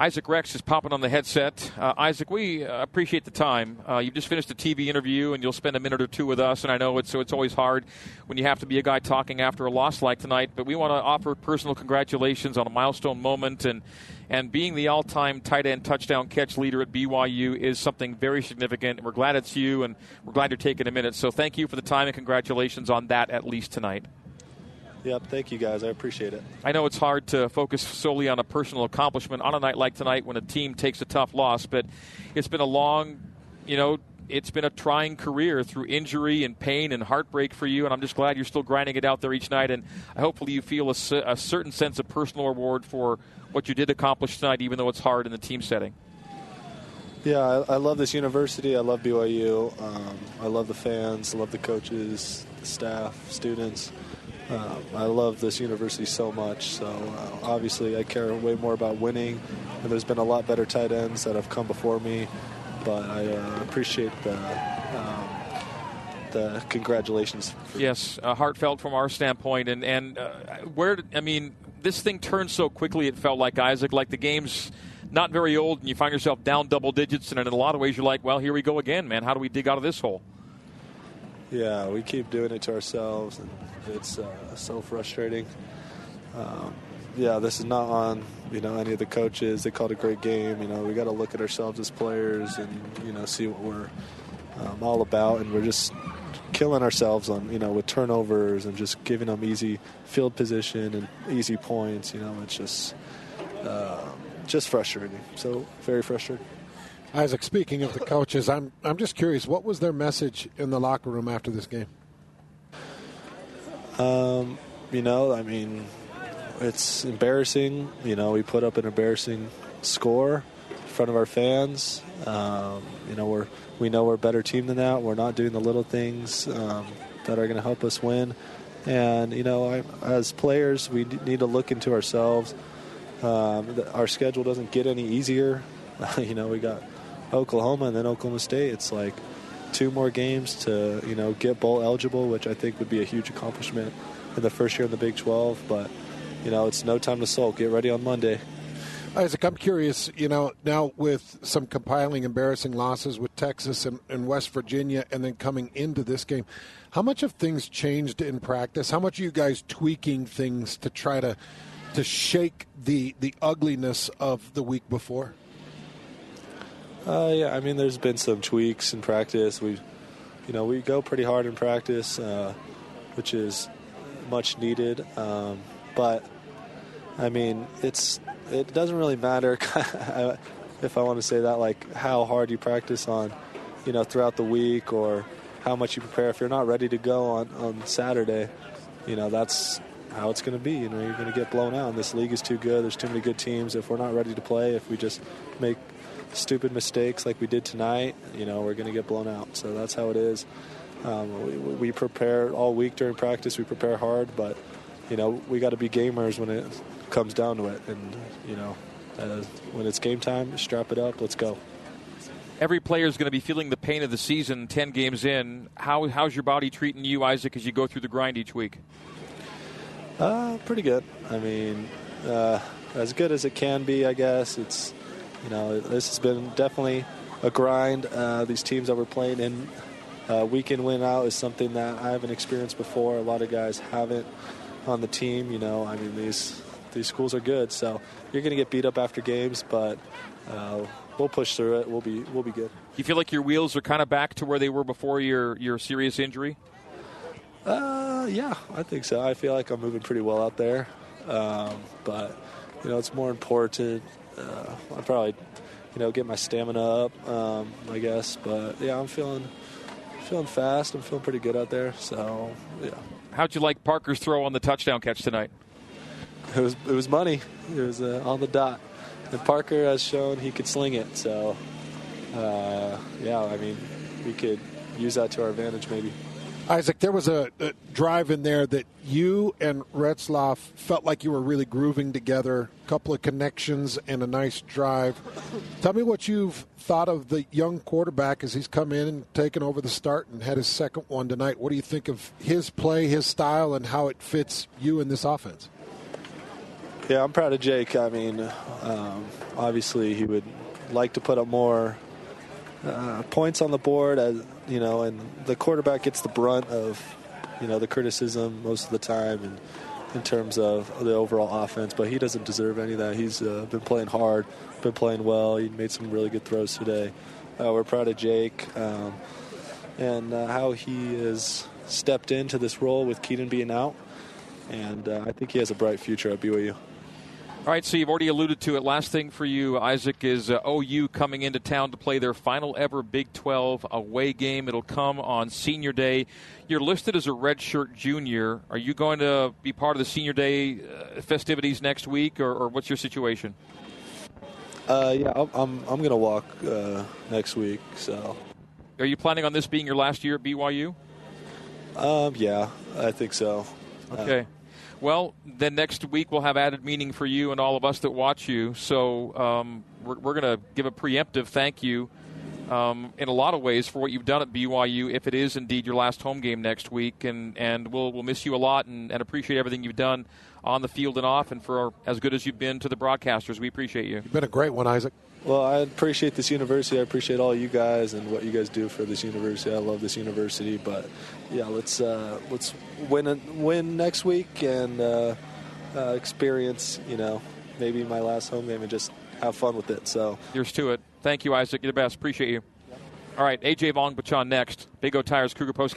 Isaac Rex is popping on the headset. Uh, Isaac, we uh, appreciate the time. Uh, you've just finished a TV interview, and you'll spend a minute or two with us. And I know it's so it's always hard when you have to be a guy talking after a loss like tonight. But we want to offer personal congratulations on a milestone moment, and and being the all-time tight end touchdown catch leader at BYU is something very significant. And We're glad it's you, and we're glad you're taking a minute. So thank you for the time and congratulations on that at least tonight. Yep, thank you guys. I appreciate it. I know it's hard to focus solely on a personal accomplishment on a night like tonight when a team takes a tough loss, but it's been a long, you know, it's been a trying career through injury and pain and heartbreak for you, and I'm just glad you're still grinding it out there each night. And hopefully, you feel a, a certain sense of personal reward for what you did accomplish tonight, even though it's hard in the team setting. Yeah, I, I love this university. I love BYU. Um, I love the fans. I love the coaches, the staff, students. Um, I love this university so much. So uh, obviously, I care way more about winning. And there's been a lot better tight ends that have come before me, but I uh, appreciate the. Um, the congratulations. Yes, uh, heartfelt from our standpoint, and and uh, where I mean, this thing turned so quickly. It felt like Isaac, like the game's not very old, and you find yourself down double digits, and in a lot of ways, you're like, well, here we go again, man. How do we dig out of this hole? Yeah, we keep doing it to ourselves, and it's uh, so frustrating. Um, yeah, this is not on you know any of the coaches. They called a great game. You know, we got to look at ourselves as players and you know see what we're um, all about, and we're just killing ourselves on you know with turnovers and just giving them easy field position and easy points. You know, it's just uh, just frustrating. So very frustrating. Isaac, speaking of the coaches, I'm I'm just curious, what was their message in the locker room after this game? Um, you know, I mean, it's embarrassing. You know, we put up an embarrassing score in front of our fans. Um, you know, we're we know we're a better team than that. We're not doing the little things um, that are going to help us win. And you know, I, as players, we need to look into ourselves. Um, our schedule doesn't get any easier. you know, we got Oklahoma and then Oklahoma State. It's like two more games to you know get bowl eligible, which I think would be a huge accomplishment in the first year in the Big 12. But you know, it's no time to sulk. Get ready on Monday. Isaac, I'm curious, you know, now with some compiling embarrassing losses with Texas and, and, West Virginia and then coming into this game, how much have things changed in practice? How much are you guys tweaking things to try to to shake the the ugliness of the week before? Uh, yeah, I mean, there's been some tweaks in practice. We, you know, we go pretty hard in practice, uh, which is much needed. Um, but I mean, it's it doesn't really matter if I want to say that, like how hard you practice on, you know, throughout the week or how much you prepare. If you're not ready to go on on Saturday, you know, that's how it's going to be. You know, you're going to get blown out. And this league is too good. There's too many good teams. If we're not ready to play, if we just make stupid mistakes like we did tonight, you know, we're going to get blown out. So that's how it is. Um, we, we, prepare all week during practice. We prepare hard, but you know, we got to be gamers when it comes down to it. And you know, uh, when it's game time, strap it up. Let's go. Every player is going to be feeling the pain of the season. Ten games in, how how's your body treating you, Isaac, as you go through the grind each week? Uh, pretty good. I mean, uh, as good as it can be, I guess. It's you know, this has been definitely a grind. Uh, these teams that we're playing in uh, week in, win out is something that I haven't experienced before. A lot of guys haven't on the team. You know, I mean, these these schools are good, so you're going to get beat up after games, but uh, we'll push through it. We'll be we'll be good. You feel like your wheels are kind of back to where they were before your your serious injury? Uh, yeah, I think so. I feel like I'm moving pretty well out there, um, but you know, it's more important uh, I'll probably, you know, get my stamina up, um, I guess. But yeah, I'm feeling feeling fast. I'm feeling pretty good out there. So yeah. How'd you like Parker's throw on the touchdown catch tonight? It was it was money. It was uh, on the dot. And Parker has shown he could sling it. So uh, yeah, I mean, we could use that to our advantage maybe. Isaac, there was a, a, drive in there that you and Retzlaff felt like you were really grooving together. A couple of connections and a nice drive. Tell me what you've thought of the young quarterback as he's come in and taken over the start and had his second one tonight. What do you think of his play, his style, and how it fits you in this offense? Yeah, I'm proud of Jake. I mean, um, obviously he would like to put up more uh, points on the board, as you know, and the quarterback gets the brunt of you know the criticism most of the time, and in terms of the overall offense. But he doesn't deserve any of that. He's uh, been playing hard, been playing well. He made some really good throws today. Uh, we're proud of Jake um, and uh, how he has stepped into this role with Kedon being out, and uh, I think he has a bright future at BYU. All right, so you've already alluded to it. Last thing for you, Isaac, is uh, OU coming into town to play their final ever Big 12 away game. It'll come on Senior Day. You're listed as a redshirt junior. Are you going to be part of the Senior Day uh, festivities next week, or, or, what's your situation? Uh, yeah, I'm I'm, I'm going to walk uh, next week. So, are you planning on this being your last year at BYU? Um, yeah, I think so. Okay. Well, then next week we'll have added meaning for you and all of us that watch you. So um, we're, we're going to give a preemptive thank you um, in a lot of ways for what you've done at BYU, if it is indeed your last home game next week. And, and we'll, we'll miss you a lot and, and appreciate everything you've done on the field and off, and for as good as you've been to the broadcasters. We appreciate you. You've been a great one, Isaac. Well, I appreciate this university. I appreciate all you guys and what you guys do for this university. I love this university, but yeah, let's uh, let's win win next week and uh, uh, experience. You know, maybe my last home game and just have fun with it. So here's to it. Thank you, Isaac. You're the best. Appreciate you. All right, AJ Vongphachanh next. Big O Tires Cougar Post.